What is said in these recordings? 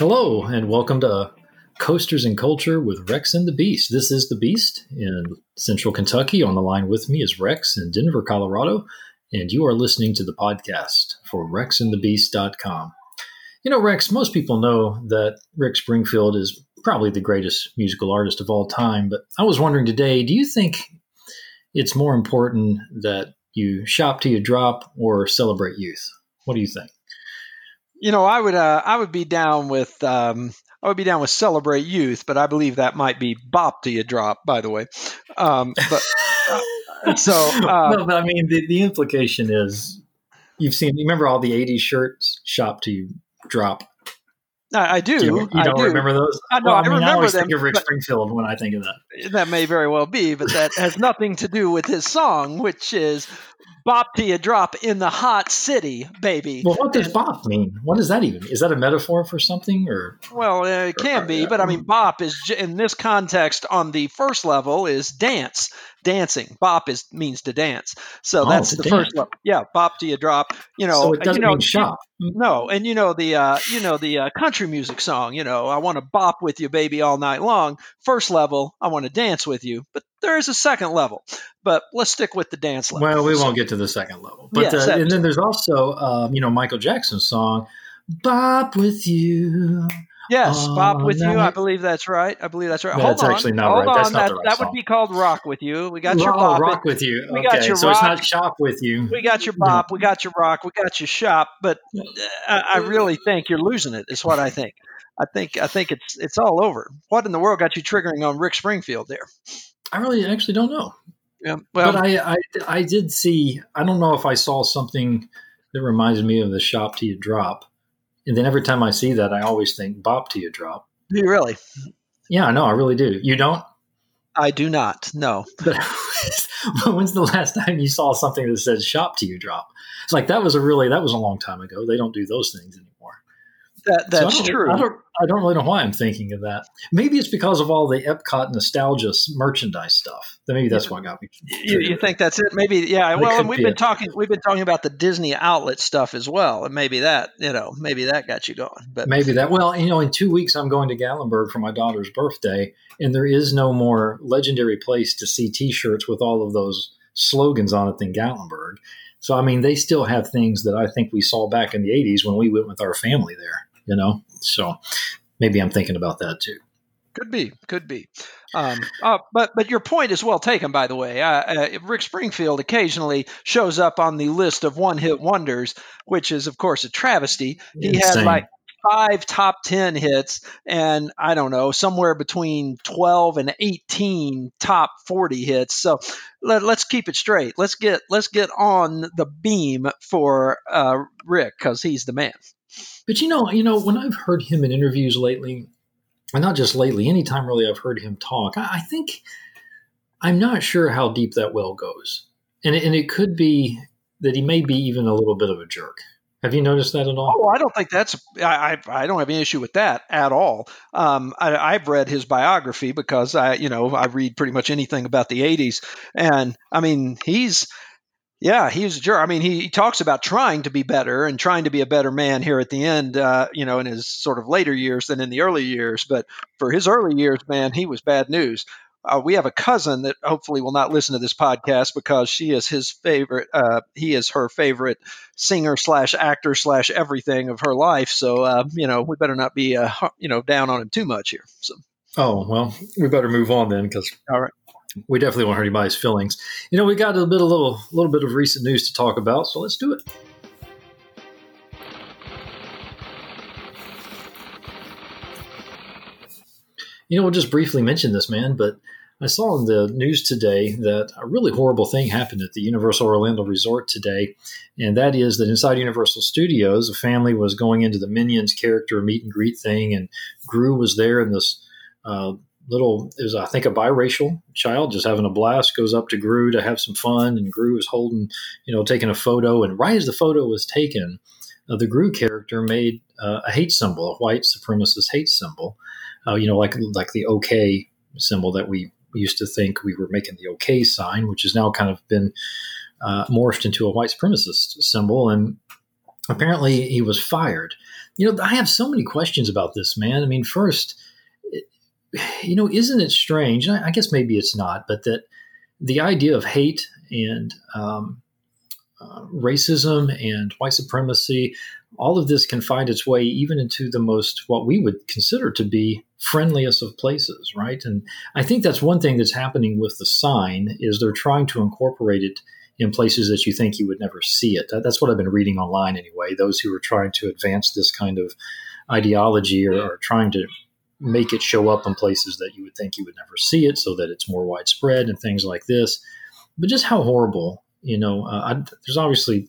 Hello, and welcome to Coasters and Culture with Rex and the Beast. This is the Beast in Central Kentucky. On the line with me is Rex in Denver, Colorado, and you are listening to the podcast for rexandthebeast.com. You know, Rex, most people know that Rick Springfield is probably the greatest musical artist of all time, but I was wondering today, do you think it's more important that you shop till you drop or celebrate youth? What do you think? You know, I would uh, I would be down with um, I would be down with celebrate youth, but I believe that might be bop to you drop. By the way, um, but uh, so uh, no, but I mean the, the implication is you've seen. You remember all the '80s shirts shop to you drop. I, I do. You, you I don't do. remember those? I, no, well, I, I mean, I remember always them. think of Rick Springfield when I think of that. that may very well be, but that has nothing to do with his song, which is "Bop to you drop in the hot city, baby." Well, what does bop mean? What does that even? Is that a metaphor for something, or Well, uh, it can be, but I mean, bop is in this context on the first level is dance, dancing. Bop is means to dance, so Oh, that's the dance. first level. Yeah, bop to you drop. You know, so it doesn't you know, mean shop? No, and you know the uh, you know the uh, country music song. You know, I want to bop with you, baby, all night long. First level, I want to dance with you, but there is a second level. But let's stick with the dance level. Well, we So- won't get to the second level, but uh, and then there's also um, you know Michael Jackson's song "Bop with You." Yes, bop Oh, with you. I believe that's right. I believe that's right. That's Hold on. actually not right. That's not that, the right that song. would be called rock with you. We got your oh, bop. rock with you. We okay, got your so it's rock. not shop with you. We got your bop. We got your rock. We got your shop. But uh, I, I really think you're losing it. Is what I think. I think I think it's it's all over. What in the world got you triggering on Rick Springfield there? I really actually don't know. Yeah. Well, but I, I I did see. I don't know if I saw something that reminds me of the shop to you drop. And then every time I see that, I always think bop to you drop. do you really? Yeah, I know. I really do. You don't? I do not. No. But when's the last time you saw something that says shop to you drop? It's like that was a really that was a long time ago. They don't do those things anymore. That So I that's true. I don't, I don't really know why I'm thinking of that. Maybe it's because of all the Epcot nostalgia merchandise stuff. Maybe that's what got me. You, you think that's it? Maybe, yeah. That Well, and we've be been it. talking. We've been talking about the Disney outlet stuff as well, and maybe that, you know, maybe that got you going. But Maybe that. Well, you know, in two weeks I'm going to Gatlinburg for my daughter's birthday, and there is no more legendary place to see T-shirts with all of those slogans on it than Gatlinburg. So I mean, they still have things that I think we saw back in the '80s when we went with our family there. You know, so maybe I'm thinking about that too. could be, could be. Um, uh, but but your point is well taken. By the way, uh, uh, Rick Springfield occasionally shows up on the list of one-hit wonders, which is of course a travesty. He had like five top 10 hits and I don't know, somewhere between 12 and 18 top 40 hits. So let, us keep it straight. Let's get let's get on the beam for uh, Rick cuz he's the man. But you know, you know, when I've heard him in interviews lately, and not just lately, anytime really I've heard him talk, I, I think I'm not sure how deep that well goes, and it, and it could be that he may be even a little bit of a jerk. Have you noticed that at all? Oh, I don't think that's. I I, I don't have any issue with that at all. Um, I, I've read his biography because I, you know, I read pretty much anything about the '80s, and I mean, he's. Yeah, he's a jerk. I mean, he, he talks about trying to be better and trying to be a better man here at the end, uh, you know, in his sort of later years than in the early years. But for his early years, man, he was bad news. Uh, we have a cousin that hopefully will not listen to this podcast because she is his favorite. Uh, he is her favorite singer slash actor slash everything of her life. So uh, you know, we better not be uh, you know down on him too much here. So Oh well, we better move on then, because All right. We definitely won't hurt anybody's feelings. You know, we got a bit, a little, little bit of recent news to talk about, so let's do it. You know, we'll just briefly mention this, man, but I saw in the news today that a really horrible thing happened at the Universal Orlando Resort today, and that is that inside Universal Studios, a family was going into the Minions character meet and greet thing, and Gru was there in this uh, little, it was, I think, a biracial child just having a blast, goes up to Gru to have some fun, and Gru is holding, you know, taking a photo, and right as the photo was taken, uh, the Gru character made uh, a hate symbol, a white supremacist hate symbol, uh, you know, like like the OK symbol that we used to think we were making the OK sign, which has now kind of been uh, morphed into a white supremacist symbol. And apparently he was fired. You know, I have so many questions about this man. I mean, first, you know, isn't it strange? I guess maybe it's not, but that the idea of hate and um, uh, racism and white supremacy, all of this can find its way even into the most what we would consider to be friendliest of places, right? And I think that's one thing that's happening with the sign is they're trying to incorporate it in places that you think you would never see it. That, that's what I've been reading online anyway. Those who are trying to advance this kind of ideology are, are trying to make it show up in places that you would think you would never see it so that it's more widespread and things like this. But just how horrible, you know, uh, I, there's obviously,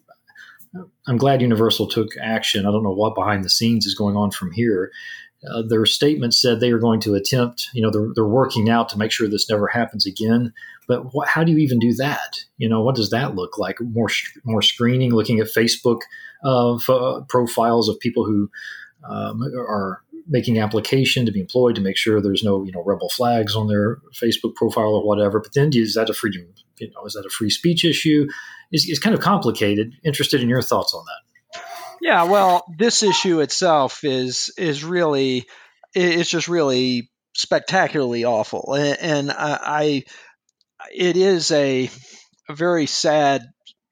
I'm glad Universal took action. I don't know what behind the scenes is going on from here. Uh, their statement said they are going to attempt, you know, they're, they're working out to make sure this never happens again. But what, how do you even do that? You know, what does that look like? More more screening, looking at Facebook uh, profiles of people who um, are making application to be employed to make sure there's no you know rebel flags on their Facebook profile or whatever. But then is that a freedom? You know, is that a free speech issue? Is it's kind of complicated. Interested in your thoughts on that? Yeah, well, this issue itself is is really it's just really spectacularly awful, and, and I, I, it is a, a very sad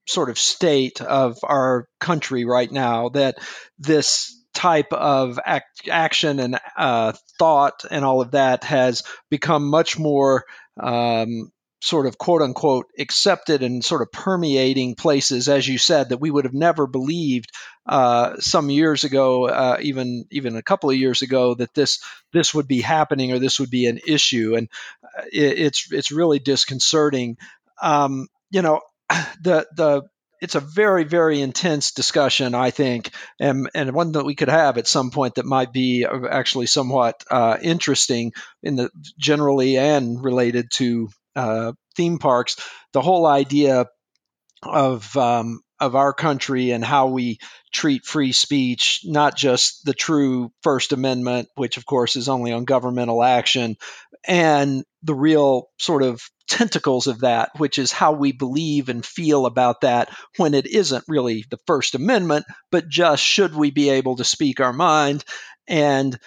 sort of state of our country right now that this type of act, action and uh, thought and all of that has become much more um, sort of quote unquote accepted and sort of permeating places, as you said, that we would have never believed uh, some years ago, uh, even even a couple of years ago, that this this would be happening or this would be an issue, and uh, it, it's it's really disconcerting. Um, you know, the the it's a very very intense discussion i think and and one that we could have at some point that might be uh, actually somewhat uh, interesting in the generally and related to uh, theme parks. The whole idea of um, of our country and how we treat free speech, not just the true First Amendment, which of course is only on governmental action, and the real sort of tentacles of that, which is how we believe and feel about that when it isn't really the First Amendment, but just should we be able to speak our mind? And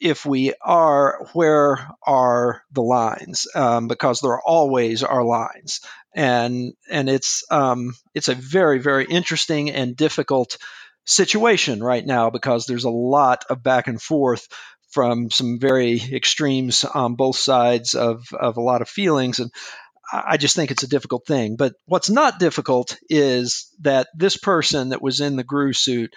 if we are, where are the lines? Um, because there always are lines, and and it's um, it's a very very interesting and difficult situation right now because there's a lot of back and forth from some very extremes on both sides of, of a lot of feelings. And I just think it's a difficult thing. But what's not difficult is that this person that was in the Gru suit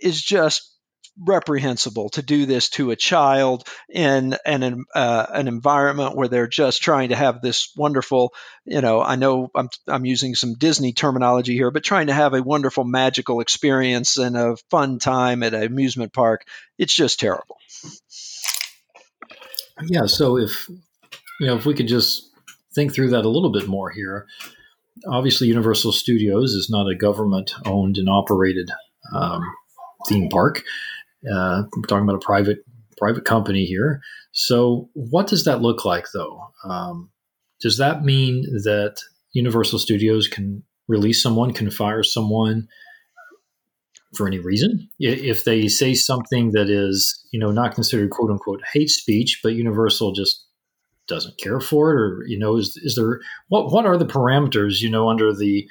is just reprehensible to do this to a child in an uh, an environment where they're just trying to have this wonderful, you know, I know I'm I'm using some Disney terminology here, but trying to have a wonderful magical experience and a fun time at an amusement park. It's just terrible. Yeah, so if you know, if we could just think through that a little bit more here. Obviously, Universal Studios is not a government owned and operated um, theme park. Uh, we're talking about a private private company here. So, what does that look like, though? Um, does that mean that Universal Studios can release someone, can fire someone for any reason? If they say something that is, you know, not considered "quote unquote" hate speech, but Universal just doesn't care for it, or you know, is is there what what are the parameters, you know, under the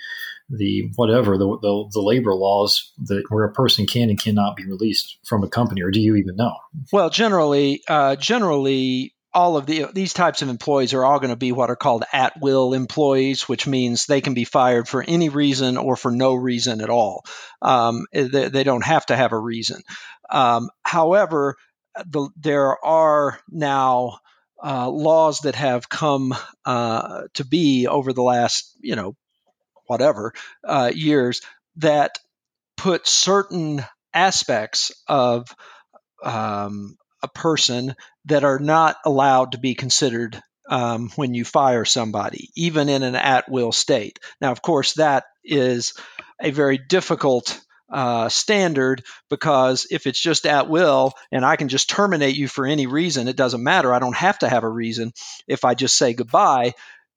the whatever the, the, the labor laws that where a person can and cannot be released from a company, or do you even know? Well, generally, uh, generally, all of the these types of employees are all going to be what are called at will employees, which means they can be fired for any reason or for no reason at all. Um, they, they, don't have to have a reason. Um, however, the, there are now uh, laws that have come uh, to be over the last, you know, whatever uh, years that put certain aspects of um, a person that are not allowed to be considered um, when you fire somebody, even in an at will state. Now, of course, that is a very difficult uh, standard because if it's just at will and I can just terminate you for any reason, it doesn't matter. I don't have to have a reason if I just say goodbye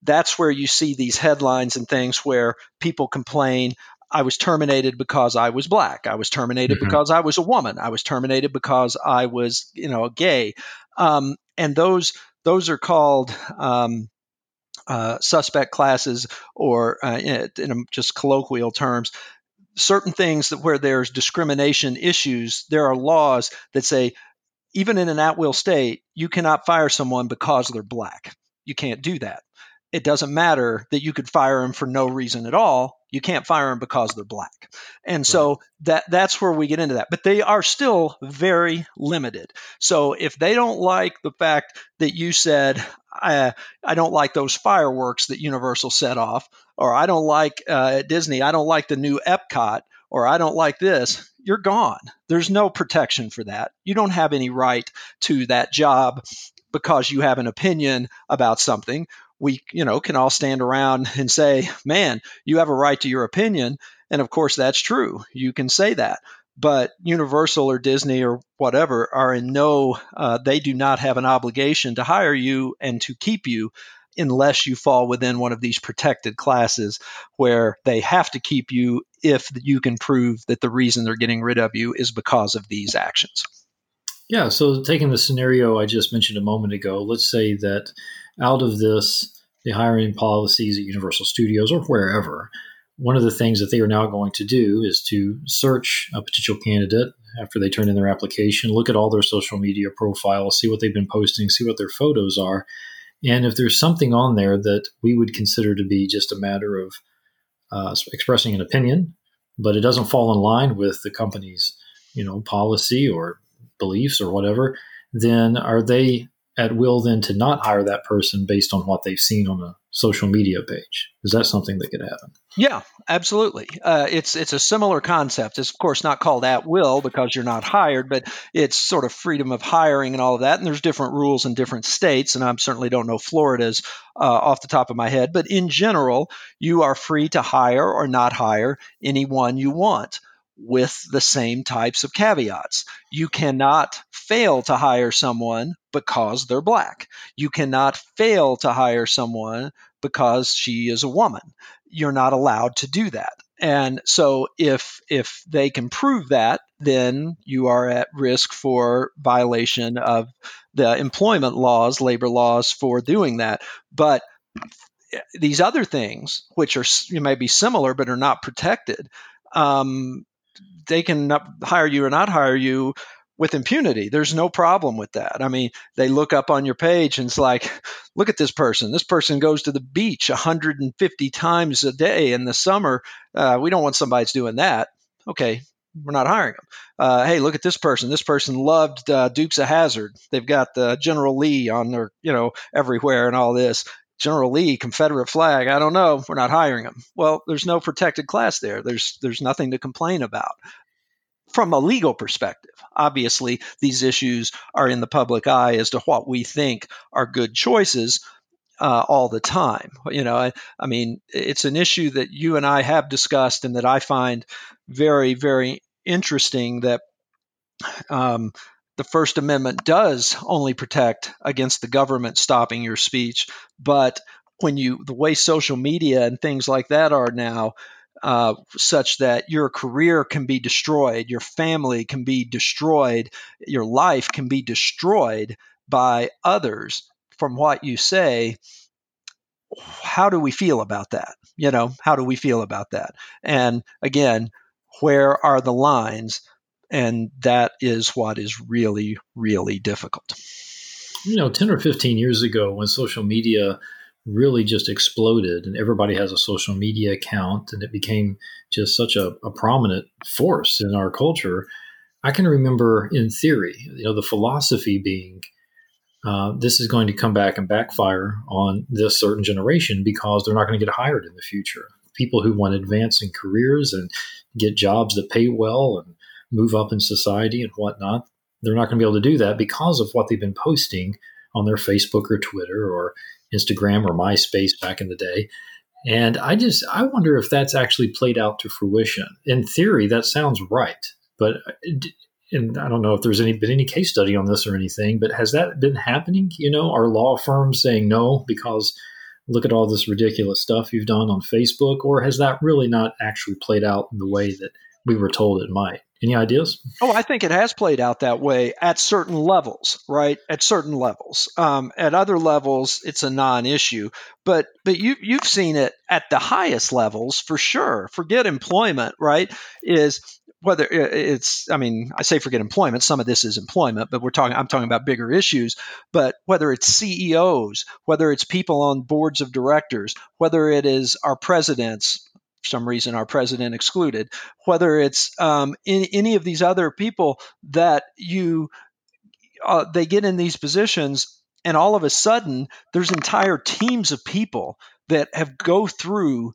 that's where you see these headlines and things where people complain I was terminated because I was black. I was terminated mm-hmm. because I was a woman. I was terminated because I was, you know, gay. Um, and those those are called um, uh, suspect classes, or uh, in, in just colloquial terms, certain things that where there's discrimination issues. There are laws that say even in an at will state, you cannot fire someone because they're black. You can't do that. It doesn't matter that you could fire them for no reason at all. You can't fire them because they're black. And right. so that that's where we get into that. But they are still very limited. So if they don't like the fact that you said I, I don't like those fireworks that Universal set off, or I don't like uh, at Disney, I don't like the new Epcot, or I don't like this, you're gone. There's no protection for that. You don't have any right to that job because you have an opinion about something. We, you know, can all stand around and say, "Man, you have a right to your opinion." And of course, that's true. You can say that. But Universal or Disney or whatever are in no, uh, they do not have an obligation to hire you and to keep you unless you fall within one of these protected classes where they have to keep you if you can prove that the reason they're getting rid of you is because of these actions. Yeah, so taking the scenario I just mentioned a moment ago, let's say that out of this, the hiring policies at Universal Studios or wherever, one of the things that they are now going to do is to search a potential candidate after they turn in their application, look at all their social media profiles, see what they've been posting, see what their photos are, and if there's something on there that we would consider to be just a matter of uh, expressing an opinion, but it doesn't fall in line with the company's, you know, policy or beliefs or whatever, then are they at will then to not hire that person based on what they've seen on a social media page. Is that something that could happen? Yeah, absolutely. Uh, it's it's a similar concept. It's of course not called at will because you're not hired, but it's sort of freedom of hiring and all of that. And there's different rules in different states, and I certainly don't know Florida's uh, off the top of my head. But in general, you are free to hire or not hire anyone you want with the same types of caveats. You cannot fail to hire someone because they're black. You cannot fail to hire someone because she is a woman. You're not allowed to do that. And so if if they can prove that, then you are at risk for violation of the employment laws, labor laws for doing that. But these other things, which are you may be similar but are not protected, um, they can hire you or not hire you with impunity. There's no problem with that. I mean, they look up on your page and it's like, look at this person. This person goes to the beach 150 times a day in the summer. Uh, we don't want somebody that's doing that. Okay, we're not hiring them. Uh, hey, look at this person. This person loved uh, Dukes of Hazzard. They've got the General Lee on their, you know, everywhere and all this. General Lee, Confederate flag. I don't know. We're not hiring him. Well, there's no protected class there. There's there's nothing to complain about from a legal perspective. Obviously, these issues are in the public eye as to what we think are good choices. Uh, all the time. You know, I, I, mean, it's an issue that you and I have discussed and that I find very, very interesting that um, the First Amendment does only protect against the government stopping your speech, but when you the way social media and things like that are now, uh, such that your career can be destroyed, your family can be destroyed, your life can be destroyed by others from what you say. How do we feel about that? You know, how do we feel about that? And again, where are the lines? And that is what is really, really difficult. You know, 10 or 15 years ago, when social media really just exploded and everybody has a social media account and it became just such a, a prominent force in our culture, I can remember in theory, you know, the philosophy being uh, this is going to come back and backfire on this certain generation because they're not going to get hired in the future. People who want to advance in careers and get jobs that pay well and move up in society and whatnot. They're not going to be able to do that because of what they've been posting on their Facebook or Twitter or Instagram or MySpace back in the day. And I just I wonder if that's actually played out to fruition. In theory, that sounds right, but uh, and I don't know if there's any been any case study on this or anything, but has that been happening? You know, are law firms saying no because look at all this ridiculous stuff you've done on Facebook, or has that really not actually played out in the way that we were told it might? Any ideas? Oh, I think it has played out that way at certain levels, right? At certain levels. Um, at other levels, it's a non-issue. But but you you've seen it at the highest levels for sure. Forget employment, right? Is whether it's i mean i say forget employment some of this is employment but we're talking i'm talking about bigger issues but whether it's ceos whether it's people on boards of directors whether it is our presidents some reason our president excluded, whether it's um, in, any of these other people that you uh, they get in these positions and all of a sudden there's entire teams of people that have go through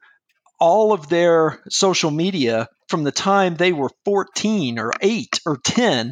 all of their social media from the time they were 14 or 8 or 10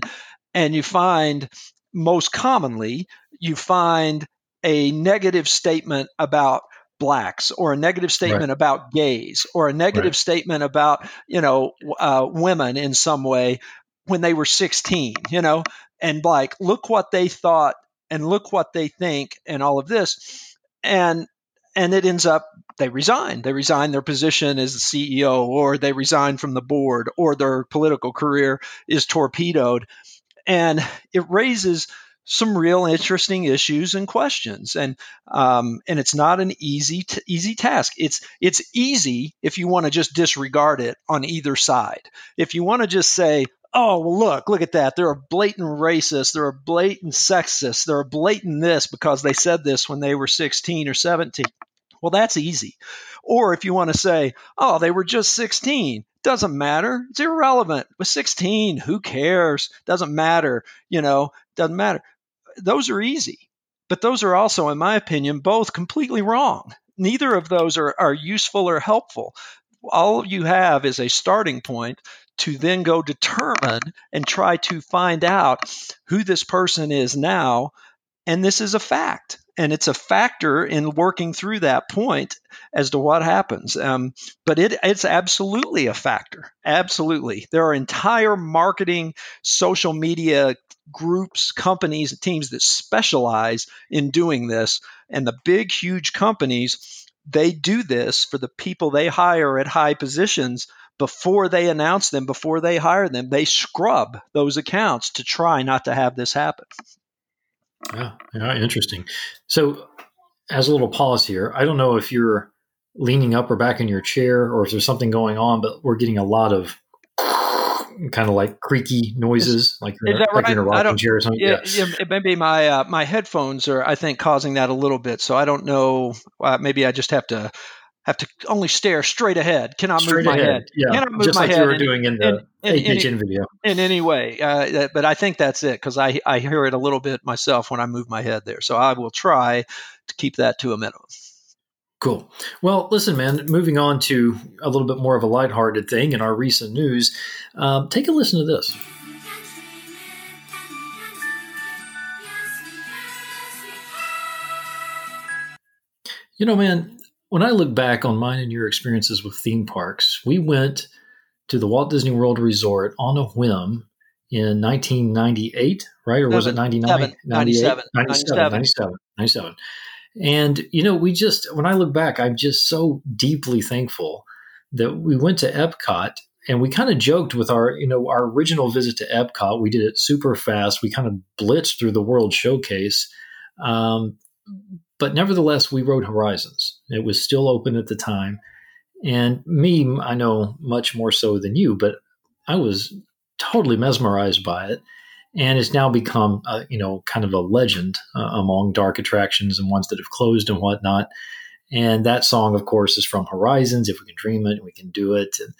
and you find most commonly you find a negative statement about blacks or a negative statement right. about gays or a negative right. statement about you know uh, women in some way when they were 16 you know and like look what they thought and look what they think and all of this and and it ends up they resign they resign their position as the ceo or they resign from the board or their political career is torpedoed and it raises some real interesting issues and questions, and um, and it's not an easy t- easy task. It's it's easy if you want to just disregard it on either side. If you want to just say, oh well, look look at that. They're a blatant racist. They're a blatant sexist. They're a blatant this because they said this when they were 16 or 17 well that's easy. Or if you want to say oh they were just 16 doesn't matter. It's irrelevant. With 16 who cares? Doesn't matter you know? Doesn't matter those are easy, but those are also, in my opinion, both completely wrong. Neither of those are, are useful or helpful. All you have is a starting point to then go determine and try to find out who this person is now. And this is a fact. And it's a factor in working through that point as to what happens. Um, but it, it's absolutely a factor. Absolutely. There are entire marketing, social media groups, companies, teams that specialize in doing this. And the big, huge companies, they do this for the people they hire at high positions before they announce them, before they hire them. They scrub those accounts to try not to have this happen. Yeah, yeah interesting. So, as a little pause here, I don't know if you're leaning up or back in your chair or if there's something going on, but we're getting a lot of kind of like creaky noises, like you're, like right? in a rocking chair or something. Yeah, yeah. yeah maybe my uh, my headphones are, I think, causing that a little bit. So I don't know. Uh, maybe I just have to have to only stare straight ahead. Cannot straight move ahead. my head. Yeah, cannot move just my like head you were in, doing in the in, in, video. In any way, uh, but I think that's it because I I hear it a little bit myself when I move my head there. So I will try to keep that to a minimum. Cool. Well, listen, man, moving on to a little bit more of a lighthearted thing in our recent news, um, take a listen to this. You know, man, when I look back on mine and your experiences with theme parks, we went to the Walt Disney World Resort on a whim in 1998, right? Or was it 99? 97. 97. 97. 97. And, you know, we just, when I look back, I'm just so deeply thankful that we went to Epcot and we kind of joked with our, you know, our original visit to Epcot. We did it super fast. We kind of blitzed through the World Showcase. Um, but nevertheless, we rode Horizons. It was still open at the time. And me, I know much more so than you, but I was totally mesmerized by it and it's now become a, you know kind of a legend uh, among dark attractions and ones that have closed and whatnot. And that song, of course, is from Horizons. If we can dream it, we can do it. And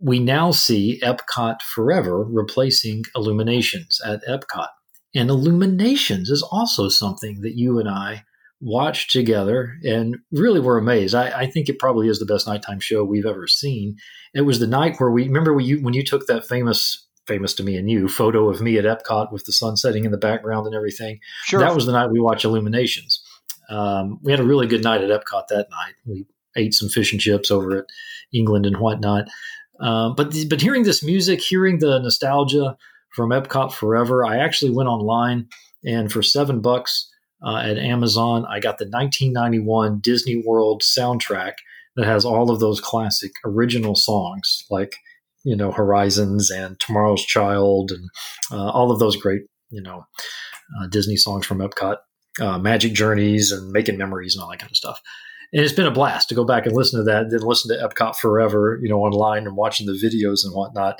we now see Epcot Forever replacing Illuminations at Epcot. And Illuminations is also something that you and I watched together and really were amazed. I, I, think it probably is the best nighttime show we've ever seen. It was the night where we remember when you took that famous famous to me and you photo of me at Epcot with the sun setting in the background and everything. Sure. That was the night we watched Illuminations. Um, we had a really good night at Epcot that night. We ate some fish and chips over at England and whatnot. Um, but but hearing this music, hearing the nostalgia from Epcot Forever, I actually went online and for seven bucks uh, at Amazon. I got the 1991 Disney World soundtrack that has all of those classic original songs like you know Horizons and Tomorrow's Child and uh, all of those great you know uh, Disney songs from Epcot, uh, Magic Journeys and Making Memories and all that kind of stuff. And it's been a blast to go back and listen to that, then listen to Epcot Forever, you know, online and watching the videos and whatnot.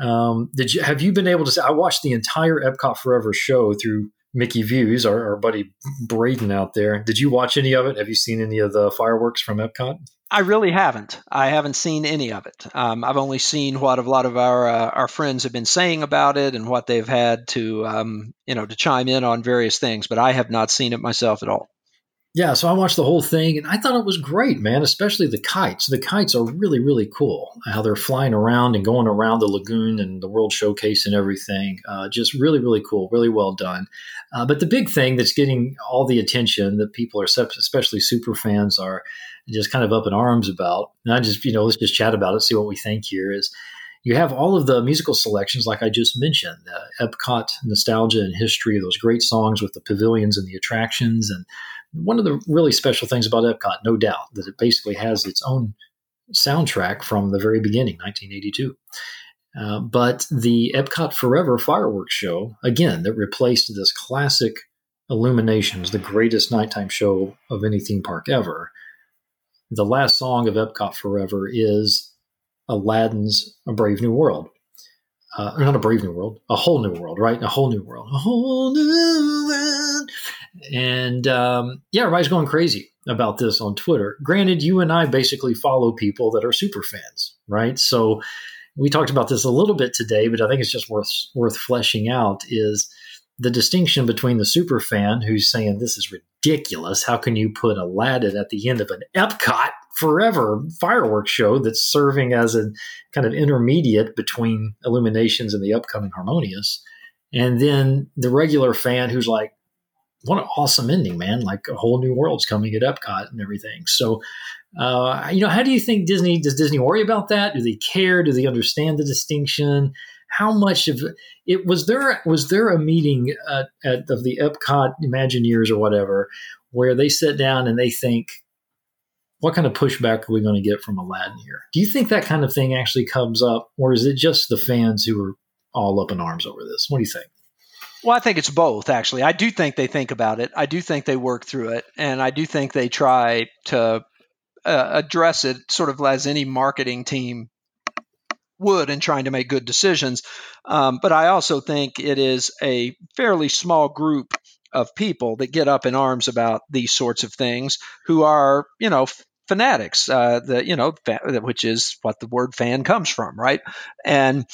Um, did you have you been able to say? I watched the entire Epcot Forever show through Mickey Views, our, our buddy Braden out there. Did you watch any of it? Have you seen any of the fireworks from Epcot? I really haven't. I haven't seen any of it. Um, I've only seen what a lot of our uh, our friends have been saying about it and what they've had to um, you know to chime in on various things, but I have not seen it myself at all. Yeah, so I watched the whole thing and I thought it was great, man, especially the kites. The kites are really, really cool. How they're flying around and going around the lagoon and the World Showcase and everything. Uh, just really, really cool, really well done. Uh, but the big thing that's getting all the attention that people are, especially super fans, are just kind of up in arms about, and I just, you know, let's just chat about it, see what we think here is you have all of the musical selections, like I just mentioned, the Epcot nostalgia and history, those great songs with the pavilions and the attractions, and one of the really special things about Epcot, no doubt, that it basically has its own soundtrack from the very beginning, 1982. Uh, but the Epcot Forever fireworks show, again, that replaced this classic Illuminations, the greatest nighttime show of any theme park ever. The last song of Epcot Forever is Aladdin's A Brave New World. Uh, not a brave new world, a whole new world, right? A whole new world, a whole new world. And um, yeah, everybody's going crazy about this on Twitter. Granted, you and I basically follow people that are super fans, right? So we talked about this a little bit today, but I think it's just worth worth fleshing out. Is the distinction between the super fan who's saying this is ridiculous? How can you put Aladdin at the end of an Epcot forever fireworks show that's serving as a kind of intermediate between Illuminations and the upcoming Harmonious? And then the regular fan who's like, what an awesome ending, man! Like a whole new world's coming at Epcot and everything. So, uh, you know, how do you think Disney does Disney worry about that? Do they care? Do they understand the distinction? How much of it was there? Was there a meeting at, of the Epcot Imagineers or whatever where they sit down and they think, what kind of pushback are we going to get from Aladdin here? Do you think that kind of thing actually comes up, or is it just the fans who are all up in arms over this? What do you think? Well, I think it's both, actually. I do think they think about it. I do think they work through it. And I do think they try to uh, address it sort of as any marketing team would in trying to make good decisions. Um, but I also think it is a fairly small group of people that get up in arms about these sorts of things who are, you know, fanatics, uh, the, you know, which is what the word fan comes from, right? And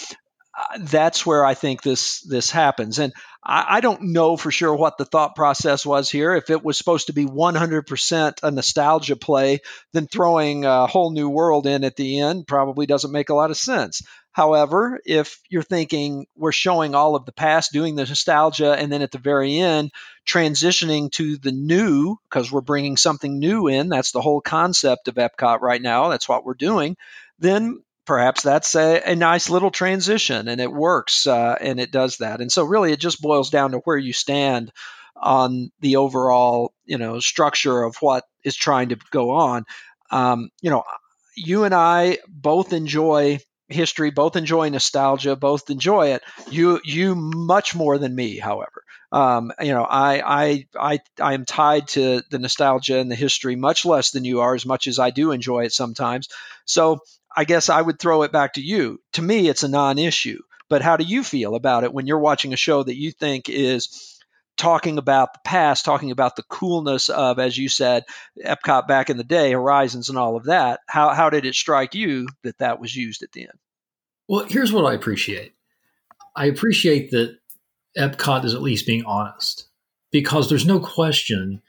uh, that's where I think this this happens. And I, I, don't know for sure what the thought process was here. If it was supposed to be 100% a nostalgia play, then throwing a whole new world in at the end probably doesn't make a lot of sense. However, if you're thinking we're showing all of the past, doing the nostalgia, and then at the very end, transitioning to the new, because we're bringing something new in, that's the whole concept of Epcot right now, that's what we're doing, then perhaps that's a, a, nice little transition and it works uh, and it does that. And so really it just boils down to where you stand on the overall, you know, structure of what is trying to go on. Um, you know, you and I both enjoy history, both enjoy nostalgia, both enjoy it. You you much more than me, however. Um, you know, I I I I am tied to the nostalgia and the history much less than you are, as much as I do enjoy it sometimes. So I guess I would throw it back to you. To me, it's a non issue. But how do you feel about it when you're watching a show that you think is talking about the past, talking about the coolness of, as you said, Epcot back in the day, Horizons and all of that? How, how did it strike you that that was used at the end? Well, here's what I appreciate I appreciate that Epcot is at least being honest because there's no question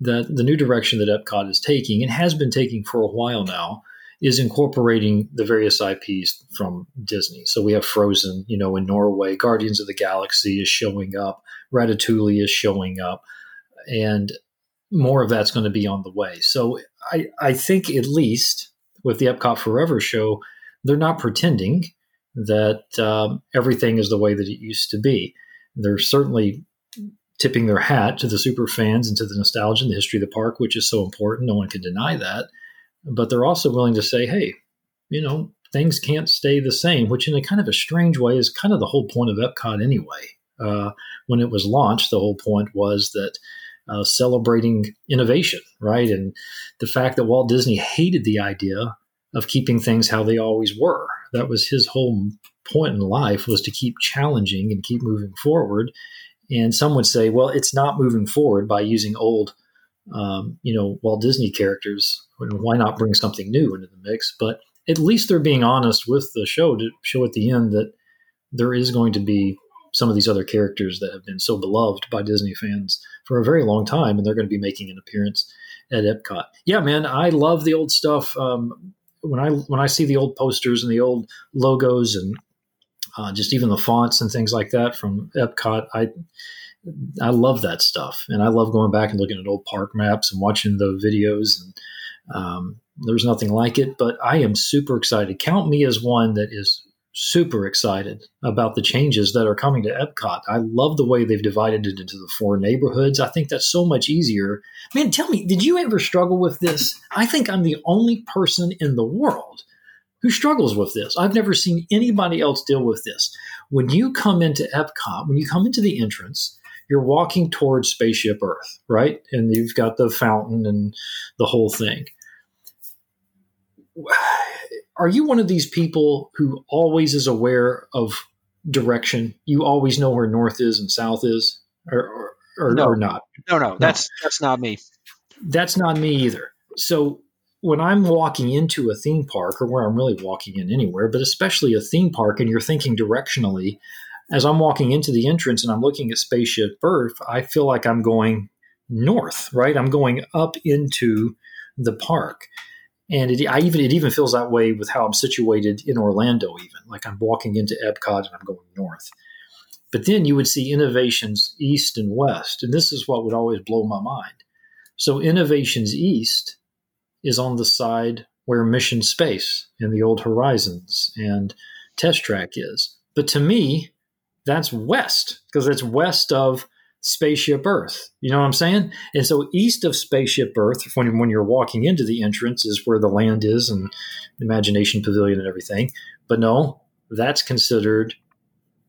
that the new direction that Epcot is taking and has been taking for a while now is incorporating the various IPs from Disney. So we have Frozen, you know, in Norway, Guardians of the Galaxy is showing up, Ratatouille is showing up, and more of that's going to be on the way. So I, I think at least with the Epcot Forever show, they're not pretending that um, everything is the way that it used to be. They're certainly tipping their hat to the super fans and to the nostalgia and the history of the park, which is so important. No one can deny that. But they're also willing to say, hey, you know, things can't stay the same, which in a kind of a strange way is kind of the whole point of Epcot anyway. Uh, when it was launched, the whole point was that uh, celebrating innovation, right? And the fact that Walt Disney hated the idea of keeping things how they always were. That was his whole point in life was to keep challenging and keep moving forward. And some would say, well, it's not moving forward by using old, um, you know, Walt Disney characters. Why not bring something new into the mix? But at least they're being honest with the show to show at the end that there is going to be some of these other characters that have been so beloved by Disney fans for a very long time, and they're going to be making an appearance at Epcot. Yeah, man, I love the old stuff. Um, when I when I see the old posters and the old logos and uh, just even the fonts and things like that from Epcot, I I love that stuff, and I love going back and looking at old park maps and watching the videos. And um, there's nothing like it, but I am super excited. Count me as one that is super excited about the changes that are coming to Epcot. I love the way they've divided it into the four neighborhoods. I think that's so much easier. Man, tell me, did you ever struggle with this? I think I'm the only person in the world who struggles with this. I've never seen anybody else deal with this. When you come into Epcot, when you come into the entrance, you're walking towards Spaceship Earth, right? And you've got the fountain and the whole thing are you one of these people who always is aware of direction? You always know where north is and south is, or or, or, no. or not? No, no, that's that's not me. That's not me either. So when I'm walking into a theme park, or where I'm really walking in anywhere, but especially a theme park, and you're thinking directionally, as I'm walking into the entrance and I'm looking at Spaceship Earth, I feel like I'm going north, right? I'm going up into the park and it, I even it even feels that way with how I'm situated in Orlando. Even like I'm walking into Epcot and I'm going north. But then you would see Innoventions east and west, and this is what would always blow my mind. So Innoventions east is on the side where Mission Space and the Old Horizons and Test Track is. But to me, that's west because it's west of Spaceship Earth. You know what I'm saying? And so east of Spaceship Earth, when, when you're walking into the entrance, is where the land is and Imagination Pavilion and everything. But no, that's considered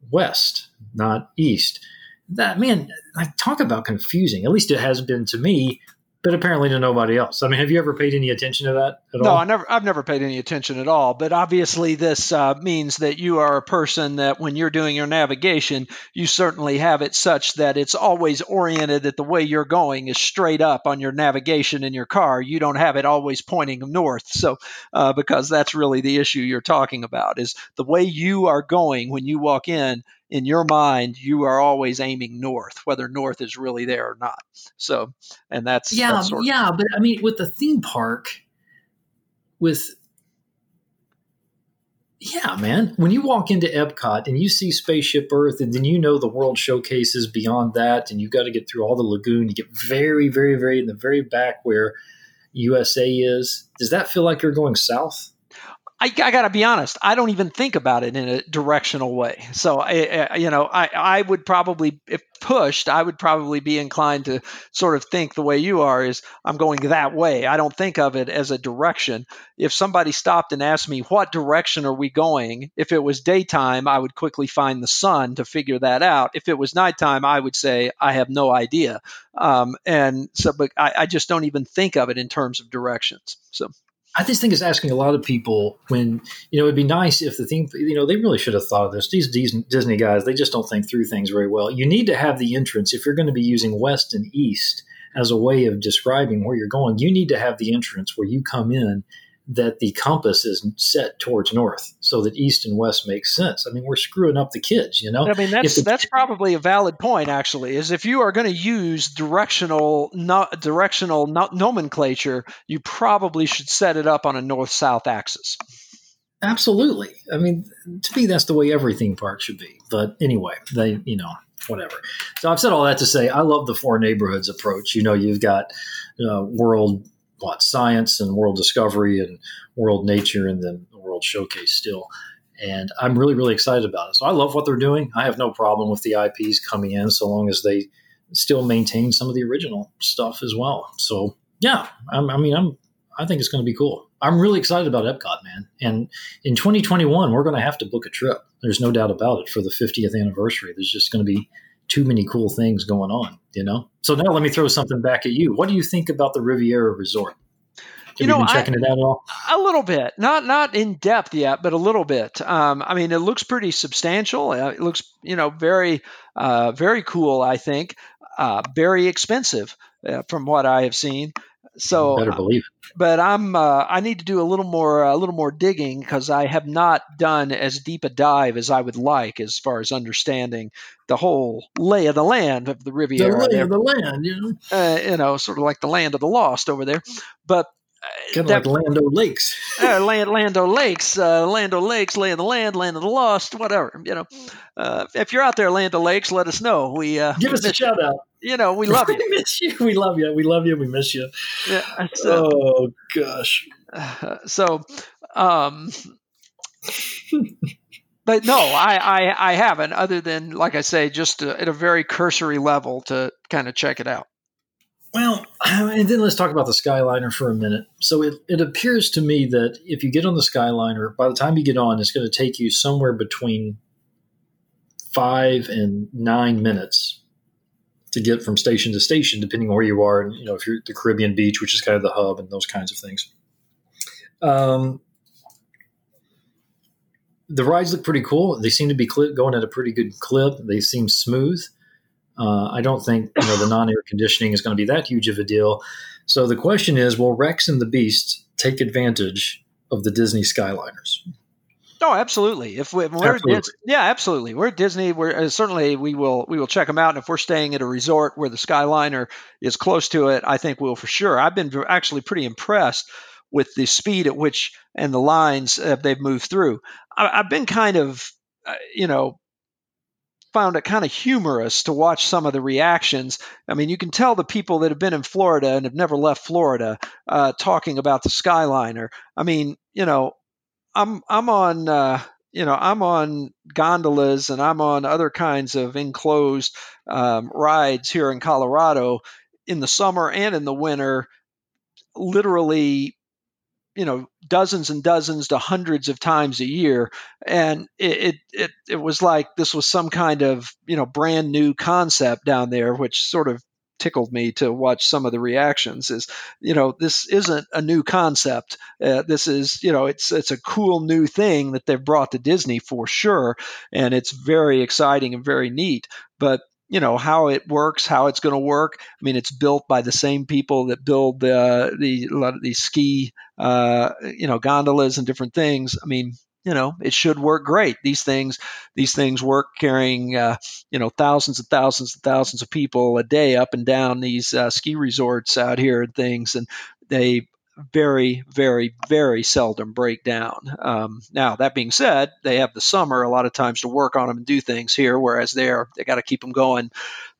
west, not east. That man, I talk about confusing. At least it has been to me but apparently to nobody else. I mean, have you ever paid any attention to that at no, all? No, I never. I've never paid any attention at all. But obviously, this uh, means that you are a person that when you're doing your navigation, you certainly have it such that it's always oriented that the way you're going is straight up on your navigation in your car. You don't have it always pointing north. So, uh, because that's really the issue you're talking about is the way you are going when you walk in in your mind you are always aiming north whether north is really there or not. So and that's yeah that's yeah but i mean with the theme park with yeah man when you walk into epcot and you see spaceship earth and then you know the world showcases beyond that and you've got to get through all the lagoon you get very very very in the very back where usa is does that feel like you're going south I, I got to be honest. I don't even think about it in a directional way. So, I, I, you know, I, I would probably, if pushed, I would probably be inclined to sort of think the way you are is I'm going that way. I don't think of it as a direction. If somebody stopped and asked me, what direction are we going? If it was daytime, I would quickly find the sun to figure that out. If it was nighttime, I would say, I have no idea. Um, and so, but I, I just don't even think of it in terms of directions. So. I just think it's asking a lot of people when, you know, it'd be nice if the theme, you know, they really should have thought of this. These Disney guys, they just don't think through things very well. You need to have the entrance, if you're going to be using west and east as a way of describing where you're going, you need to have the entrance where you come in that the compass is set towards north so that east and west makes sense. I mean, we're screwing up the kids, you know. I mean, that's the, that's probably a valid point. Actually, is if you are going to use directional no, directional no, nomenclature, you probably should set it up on a north south axis. Absolutely. I mean, to me, that's the way everything park should be. But anyway, they, you know, whatever. So I've said all that to say I love the four neighborhoods approach. You know, you've got uh, world what science and world discovery and world nature and then the world showcase still and i'm really really excited about it so i love what they're doing i have no problem with the ips coming in so long as they still maintain some of the original stuff as well. So yeah, I'm, I mean, I'm I think it's going to be cool. I'm really excited about Epcot, man. And in 2021, we're going to have to book a trip. There's no doubt about it for the 50th anniversary. There's just going to be too many cool things going on, you know? So now let me throw something back at you. What do you think about the Riviera Resort? Have you, know, been checking I, it out at all? A little bit, not not in depth yet, but a little bit. Um, I mean, it looks pretty substantial. Uh, it looks, you know, very, uh, very cool. I think, uh, very expensive uh, from what I have seen. So better believe it. But I'm uh, I need to do a little more a little more digging because I have not done as deep a dive as I would like as far as understanding the whole lay of the land of the Riviera. The lay of the land, you know. Uh, you know, sort of like the land of the lost over there. But Kind of like Land O'Lakes. uh, land, Land Lakes, uh, Land O'Lakes, Land of the Land, Land of the Lost, whatever. You know, uh, if you're out there, Land Lakes, let us know. We uh, give us a shout out. You know, we love you. we miss you. We love you. We love you. We miss you. Yeah. So, oh gosh. so, um, but no, I, I I haven't. Other than like I say, just at a very cursory level to kind of check it out. Well, and then let's talk about the Skyliner for a minute. So it, it appears to me that if you get on the Skyliner, by the time you get on, it's going to take you somewhere between five and nine minutes to get from station to station, depending on where you are. And, you know, if you're at the Caribbean beach, which is kind of the hub and those kinds of things. Um, the rides look pretty cool. They seem to be going at a pretty good clip. They seem smooth. Uh, I don't think you know the non-air conditioning is going to be that huge of a deal. So the question is, will Rex and the Beast take advantage of the Disney Skyliners? Oh, absolutely. If we, are absolutely. yeah, absolutely. We're at Disney. We're uh, certainly we will we will check them out. And if we're staying at a resort where the Skyliner is close to it, I think we'll for sure. I've been actually pretty impressed with the speed at which and the lines uh, they've moved through. I, have been kind of uh, you know found it kind of humorous to watch some of the reactions. I mean, you can tell the people that have been in Florida and have never left Florida uh, talking about the Skyliner. I mean, you know, I'm I'm on uh, you know I'm on gondolas and I'm on other kinds of enclosed um, rides here in Colorado in the summer and in the winter. Literally you know dozens and dozens to hundreds of times a year. And it, it it was like this was some kind of you know brand new concept down there which sort of tickled me to watch some of the reactions is you know this isn't a new concept. Uh, this is you know it's it's a cool new thing that they've brought to Disney for sure. And it's very exciting and very neat. But you know how it works, how it's going to work. I mean, it's built by the same people that build the the a lot of these ski, uh, you know, gondolas and different things. I mean, you know, it should work great. These things, these things work carrying, uh, you know, thousands and thousands and thousands of people a day up and down these uh, ski resorts out here and things, and they very, very, very seldom break down. Um, now, that being said, they have the summer a lot of times to work on them and do things here, whereas there they got to keep them going,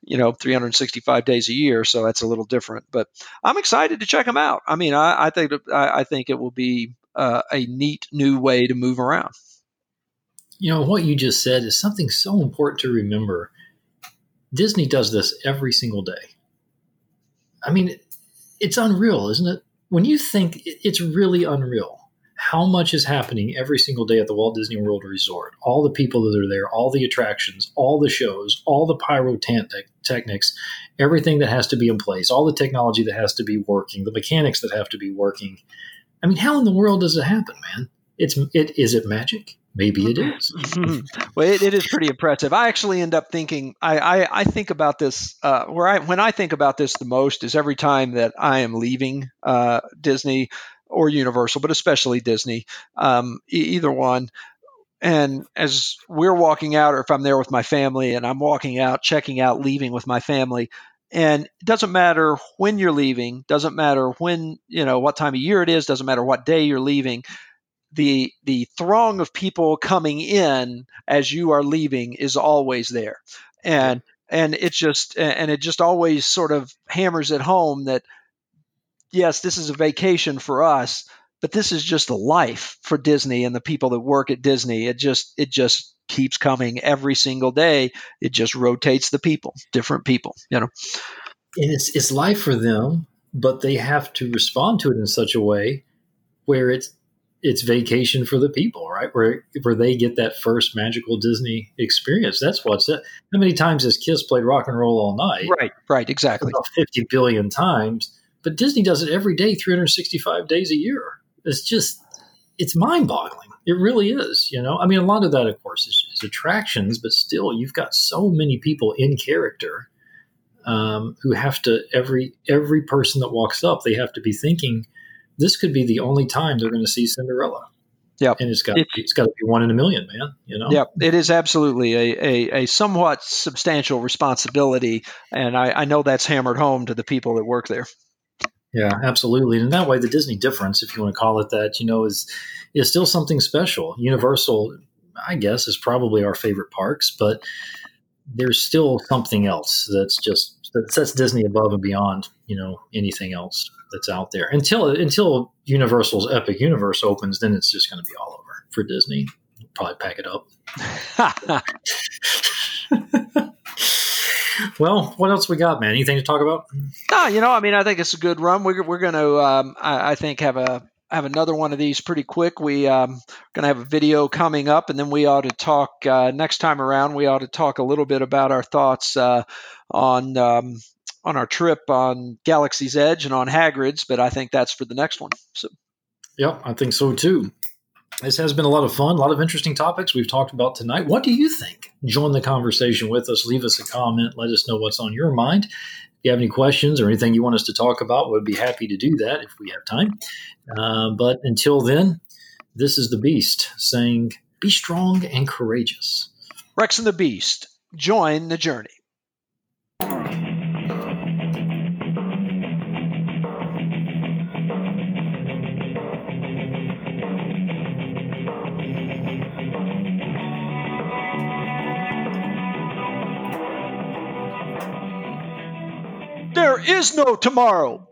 you know, 365 days a year. So that's a little different. But I'm excited to check them out. I mean, I, I think I, I, think it will be uh, a neat new way to move around. You know what you just said is something so important to remember. Disney does this every single day. I mean, it's unreal, isn't it? When you think it's really unreal how much is happening every single day at the Walt Disney World Resort. All the people that are there, all the attractions, all the shows, all the pyrotechnics, everything that has to be in place, all the technology that has to be working, the mechanics that have to be working. I mean, how in the world does it happen, man? It's it is it magic? Maybe it is. well, it, it is pretty impressive. I actually end up thinking I, I, I think about this uh, where I when I think about this the most is every time that I am leaving uh, Disney or Universal, but especially Disney, um, e- either one. And as we're walking out, or if I'm there with my family and I'm walking out, checking out, leaving with my family, and it doesn't matter when you're leaving, doesn't matter when you know what time of year it is, doesn't matter what day you're leaving the the throng of people coming in as you are leaving is always there and and it just and it just always sort of hammers it home that yes this is a vacation for us but this is just a life for disney and the people that work at disney it just it just keeps coming every single day. It just rotates the people, different people, you know. And it's it's life for them, but they have to respond to it in such a way where it's it's vacation for the people, right? Where where they get that first magical Disney experience. That's what's it. How many times has Kiss played rock and roll all night? Right, right, exactly. About fifty billion times. But Disney does it every day, 365 days a year. It's just, it's mind boggling. It really is. You know, I mean, a lot of that, of course, is, is attractions, but still, you've got so many people in character um, who have to every every person that walks up, they have to be thinking, this could be the only time they're going to see Cinderella. Yeah, and it's got it, it's got to be one in a million, man. You know. Yeah, it is absolutely a, a, a somewhat substantial responsibility, and I, I know that's hammered home to the people that work there. Yeah, absolutely. And that way, the Disney difference, if you want to call it that, you know, is is still something special. Universal, I guess, is probably our favorite parks, but there's still something else that's just that sets Disney above and beyond, you know, anything else that's out there. Until until Universal's Epic Universe opens, then it's just going to be all over for Disney. Probably pack it up. well, what else we got, man? Anything to talk about? No, you know, I mean, I think it's a good run. We're, we're going to, um, I, I, think, have a have another one of these pretty quick. We um, going to have a video coming up, and then we ought to talk uh, next time around. We ought to talk a little bit about our thoughts uh, on um, on our trip on Galaxy's Edge and on Hagrid's. But I think that's for the next one. So, yeah, I think so too. This has been a lot of fun, a lot of interesting topics we've talked about tonight. What do you think? Join the conversation with us. Leave us a comment. Let us know what's on your mind. If you have any questions or anything you want us to talk about, we'd be happy to do that if we have time. Uh, but until then, this is the Beast saying, Be strong and courageous. Rex and the Beast, join the journey. Is no tomorrow.